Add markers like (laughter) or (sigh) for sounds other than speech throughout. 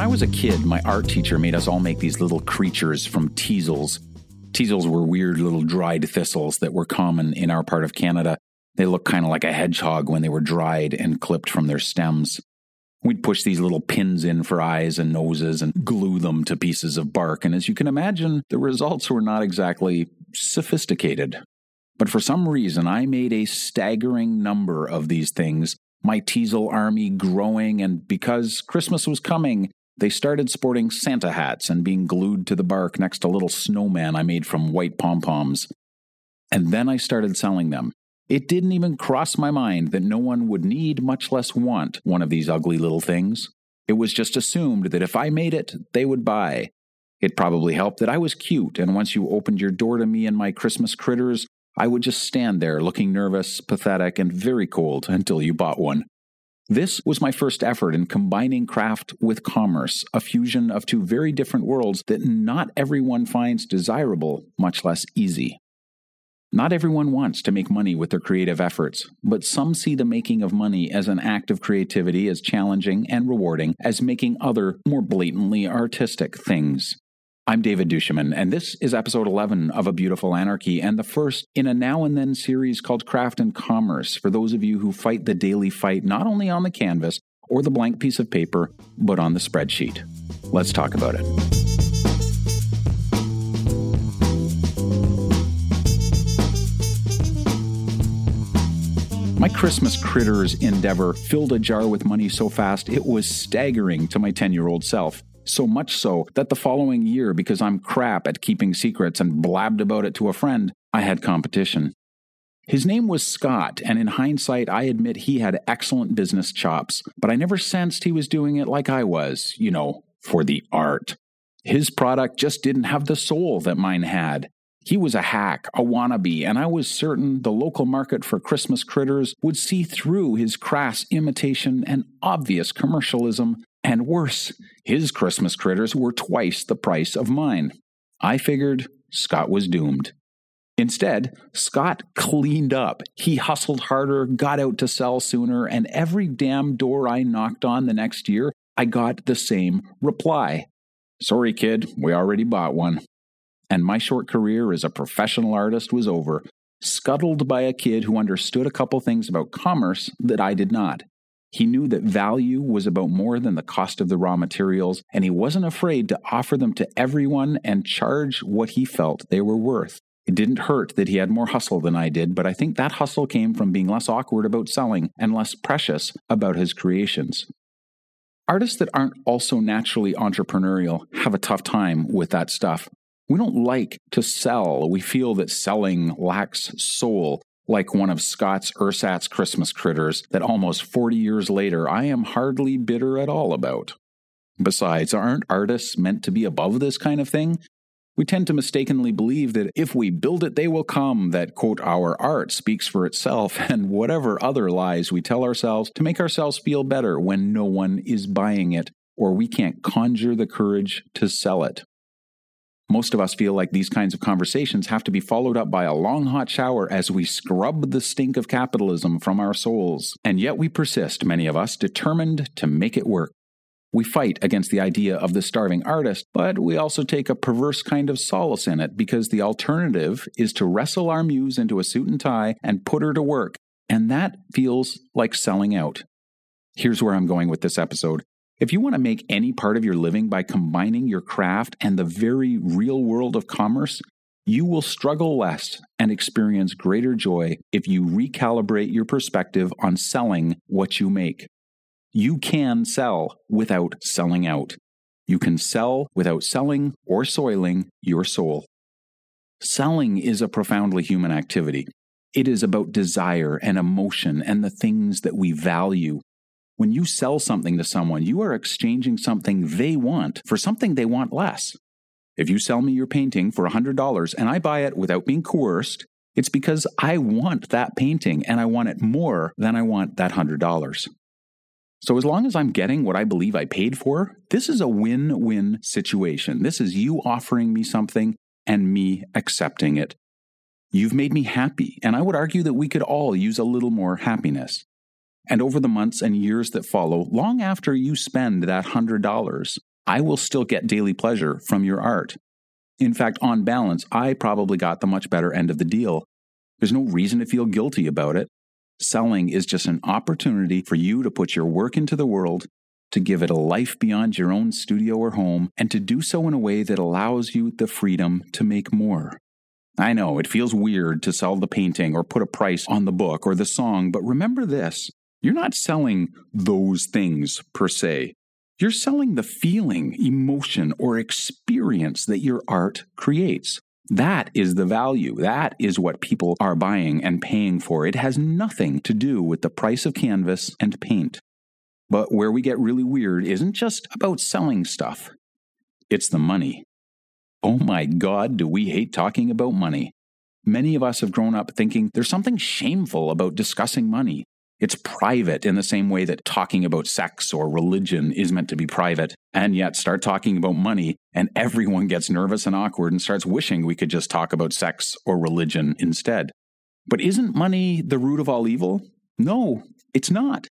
When I was a kid, my art teacher made us all make these little creatures from teasels. Teasels were weird little dried thistles that were common in our part of Canada. They looked kind of like a hedgehog when they were dried and clipped from their stems. We'd push these little pins in for eyes and noses and glue them to pieces of bark, and as you can imagine, the results were not exactly sophisticated. But for some reason, I made a staggering number of these things, my teasel army growing, and because Christmas was coming, they started sporting Santa hats and being glued to the bark next to little snowmen I made from white pom poms. And then I started selling them. It didn't even cross my mind that no one would need, much less want, one of these ugly little things. It was just assumed that if I made it, they would buy. It probably helped that I was cute, and once you opened your door to me and my Christmas critters, I would just stand there looking nervous, pathetic, and very cold until you bought one. This was my first effort in combining craft with commerce, a fusion of two very different worlds that not everyone finds desirable, much less easy. Not everyone wants to make money with their creative efforts, but some see the making of money as an act of creativity as challenging and rewarding as making other, more blatantly artistic things. I'm David Duchemin, and this is episode 11 of A Beautiful Anarchy, and the first in a now and then series called Craft and Commerce for those of you who fight the daily fight not only on the canvas or the blank piece of paper, but on the spreadsheet. Let's talk about it. My Christmas critters endeavor filled a jar with money so fast it was staggering to my 10 year old self. So much so that the following year, because I'm crap at keeping secrets and blabbed about it to a friend, I had competition. His name was Scott, and in hindsight, I admit he had excellent business chops, but I never sensed he was doing it like I was, you know, for the art. His product just didn't have the soul that mine had. He was a hack, a wannabe, and I was certain the local market for Christmas critters would see through his crass imitation and obvious commercialism and worse, his Christmas critters were twice the price of mine. I figured Scott was doomed. Instead, Scott cleaned up. He hustled harder, got out to sell sooner, and every damn door I knocked on the next year, I got the same reply Sorry, kid, we already bought one. And my short career as a professional artist was over, scuttled by a kid who understood a couple things about commerce that I did not. He knew that value was about more than the cost of the raw materials, and he wasn't afraid to offer them to everyone and charge what he felt they were worth. It didn't hurt that he had more hustle than I did, but I think that hustle came from being less awkward about selling and less precious about his creations. Artists that aren't also naturally entrepreneurial have a tough time with that stuff. We don't like to sell. We feel that selling lacks soul like one of Scott's ersatz Christmas critters that almost 40 years later I am hardly bitter at all about. Besides, aren't artists meant to be above this kind of thing? We tend to mistakenly believe that if we build it, they will come, that, quote, our art speaks for itself, (laughs) and whatever other lies we tell ourselves to make ourselves feel better when no one is buying it, or we can't conjure the courage to sell it. Most of us feel like these kinds of conversations have to be followed up by a long hot shower as we scrub the stink of capitalism from our souls. And yet we persist, many of us, determined to make it work. We fight against the idea of the starving artist, but we also take a perverse kind of solace in it because the alternative is to wrestle our muse into a suit and tie and put her to work. And that feels like selling out. Here's where I'm going with this episode. If you want to make any part of your living by combining your craft and the very real world of commerce, you will struggle less and experience greater joy if you recalibrate your perspective on selling what you make. You can sell without selling out. You can sell without selling or soiling your soul. Selling is a profoundly human activity. It is about desire and emotion and the things that we value when you sell something to someone, you are exchanging something they want for something they want less. If you sell me your painting for $100 and I buy it without being coerced, it's because I want that painting and I want it more than I want that $100. So, as long as I'm getting what I believe I paid for, this is a win win situation. This is you offering me something and me accepting it. You've made me happy, and I would argue that we could all use a little more happiness. And over the months and years that follow, long after you spend that $100, I will still get daily pleasure from your art. In fact, on balance, I probably got the much better end of the deal. There's no reason to feel guilty about it. Selling is just an opportunity for you to put your work into the world, to give it a life beyond your own studio or home, and to do so in a way that allows you the freedom to make more. I know it feels weird to sell the painting or put a price on the book or the song, but remember this you're not selling those things per se. You're selling the feeling, emotion, or experience that your art creates. That is the value. That is what people are buying and paying for. It has nothing to do with the price of canvas and paint. But where we get really weird isn't just about selling stuff, it's the money. Oh my God, do we hate talking about money? Many of us have grown up thinking there's something shameful about discussing money. It's private in the same way that talking about sex or religion is meant to be private. And yet, start talking about money, and everyone gets nervous and awkward and starts wishing we could just talk about sex or religion instead. But isn't money the root of all evil? No, it's not.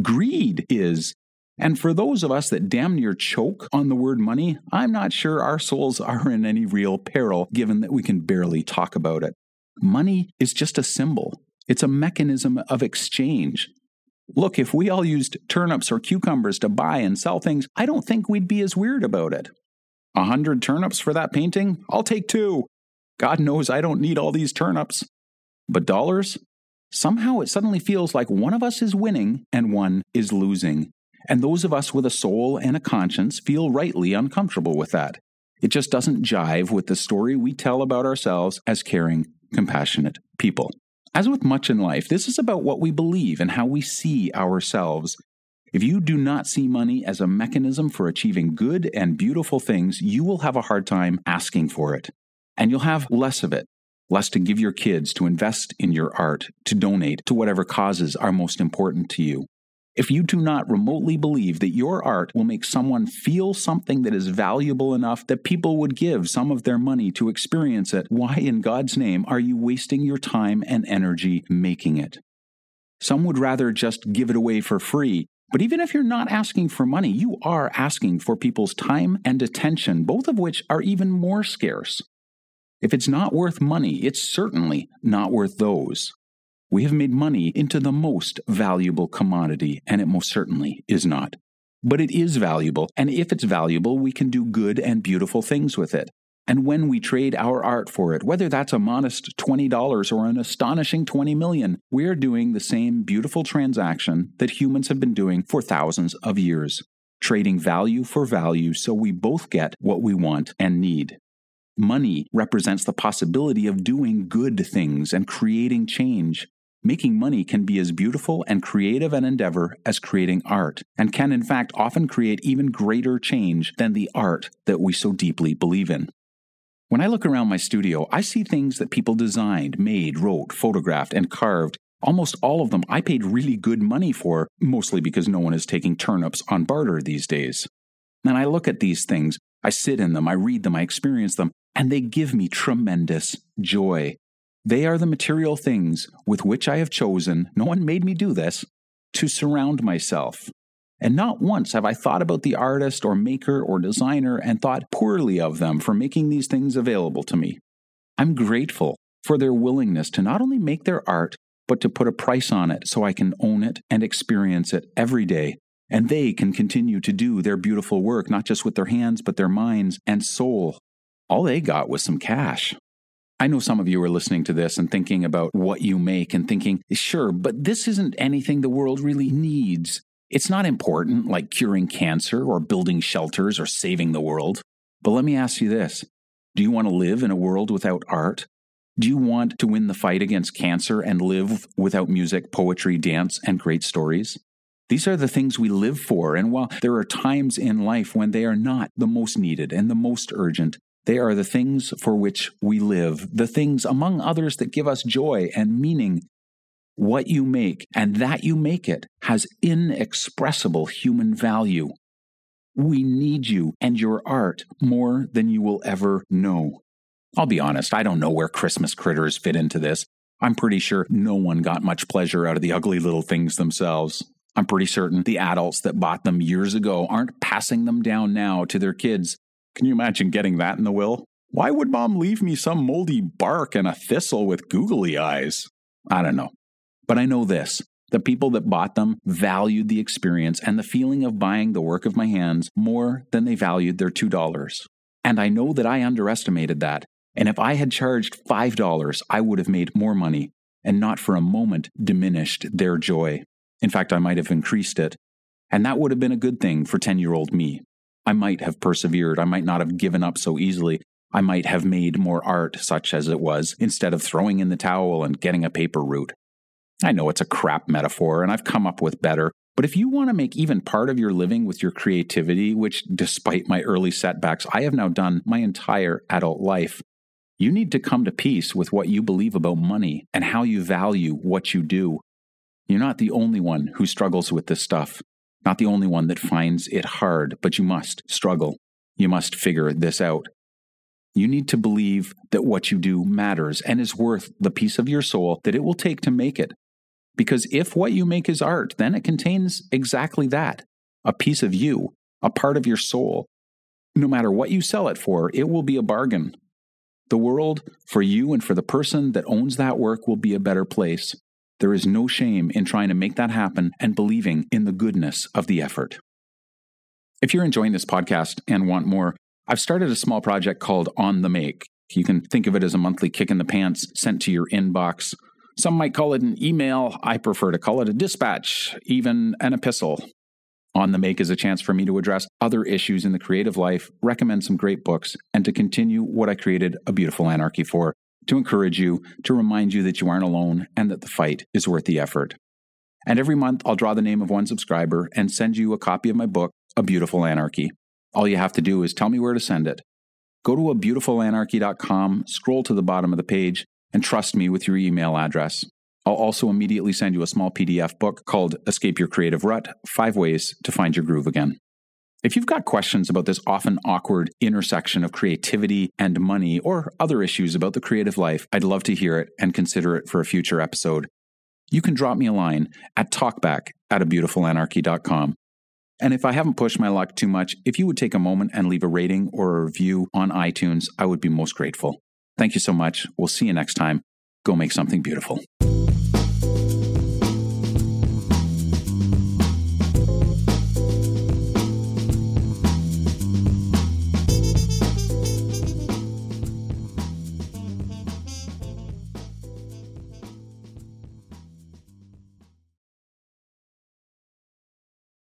Greed is. And for those of us that damn near choke on the word money, I'm not sure our souls are in any real peril given that we can barely talk about it. Money is just a symbol. It's a mechanism of exchange. Look, if we all used turnips or cucumbers to buy and sell things, I don't think we'd be as weird about it. A hundred turnips for that painting? I'll take two. God knows I don't need all these turnips. But dollars? Somehow it suddenly feels like one of us is winning and one is losing. And those of us with a soul and a conscience feel rightly uncomfortable with that. It just doesn't jive with the story we tell about ourselves as caring, compassionate people. As with much in life, this is about what we believe and how we see ourselves. If you do not see money as a mechanism for achieving good and beautiful things, you will have a hard time asking for it. And you'll have less of it less to give your kids, to invest in your art, to donate to whatever causes are most important to you. If you do not remotely believe that your art will make someone feel something that is valuable enough that people would give some of their money to experience it, why in God's name are you wasting your time and energy making it? Some would rather just give it away for free. But even if you're not asking for money, you are asking for people's time and attention, both of which are even more scarce. If it's not worth money, it's certainly not worth those. We have made money into the most valuable commodity, and it most certainly is not. But it is valuable, and if it's valuable, we can do good and beautiful things with it. And when we trade our art for it, whether that's a modest $20 or an astonishing 20 million, we're doing the same beautiful transaction that humans have been doing for thousands of years, trading value for value so we both get what we want and need. Money represents the possibility of doing good things and creating change. Making money can be as beautiful and creative an endeavor as creating art, and can in fact often create even greater change than the art that we so deeply believe in. When I look around my studio, I see things that people designed, made, wrote, photographed, and carved. Almost all of them I paid really good money for, mostly because no one is taking turnips on barter these days. And I look at these things, I sit in them, I read them, I experience them, and they give me tremendous joy. They are the material things with which I have chosen, no one made me do this, to surround myself. And not once have I thought about the artist or maker or designer and thought poorly of them for making these things available to me. I'm grateful for their willingness to not only make their art, but to put a price on it so I can own it and experience it every day. And they can continue to do their beautiful work, not just with their hands, but their minds and soul. All they got was some cash. I know some of you are listening to this and thinking about what you make and thinking, sure, but this isn't anything the world really needs. It's not important like curing cancer or building shelters or saving the world. But let me ask you this Do you want to live in a world without art? Do you want to win the fight against cancer and live without music, poetry, dance, and great stories? These are the things we live for, and while there are times in life when they are not the most needed and the most urgent, they are the things for which we live, the things, among others, that give us joy and meaning. What you make, and that you make it, has inexpressible human value. We need you and your art more than you will ever know. I'll be honest, I don't know where Christmas critters fit into this. I'm pretty sure no one got much pleasure out of the ugly little things themselves. I'm pretty certain the adults that bought them years ago aren't passing them down now to their kids. Can you imagine getting that in the will? Why would mom leave me some moldy bark and a thistle with googly eyes? I don't know. But I know this the people that bought them valued the experience and the feeling of buying the work of my hands more than they valued their $2. And I know that I underestimated that. And if I had charged $5, I would have made more money and not for a moment diminished their joy. In fact, I might have increased it. And that would have been a good thing for 10 year old me. I might have persevered. I might not have given up so easily. I might have made more art, such as it was, instead of throwing in the towel and getting a paper route. I know it's a crap metaphor, and I've come up with better, but if you want to make even part of your living with your creativity, which despite my early setbacks, I have now done my entire adult life, you need to come to peace with what you believe about money and how you value what you do. You're not the only one who struggles with this stuff, not the only one that finds it hard, but you must struggle. You must figure this out. You need to believe that what you do matters and is worth the piece of your soul that it will take to make it. Because if what you make is art, then it contains exactly that a piece of you, a part of your soul. No matter what you sell it for, it will be a bargain. The world, for you and for the person that owns that work, will be a better place. There is no shame in trying to make that happen and believing in the goodness of the effort. If you're enjoying this podcast and want more, I've started a small project called On the Make. You can think of it as a monthly kick in the pants sent to your inbox. Some might call it an email. I prefer to call it a dispatch, even an epistle. On the Make is a chance for me to address other issues in the creative life, recommend some great books, and to continue what I created A Beautiful Anarchy for to encourage you, to remind you that you aren't alone and that the fight is worth the effort. And every month, I'll draw the name of one subscriber and send you a copy of my book, A Beautiful Anarchy. All you have to do is tell me where to send it. Go to abeautifulanarchy.com, scroll to the bottom of the page, and trust me with your email address. I'll also immediately send you a small PDF book called Escape Your Creative Rut Five Ways to Find Your Groove Again. If you've got questions about this often awkward intersection of creativity and money or other issues about the creative life, I'd love to hear it and consider it for a future episode. You can drop me a line at talkback at a abeautifulanarchy.com. And if I haven't pushed my luck too much, if you would take a moment and leave a rating or a review on iTunes, I would be most grateful. Thank you so much. We'll see you next time. Go make something beautiful.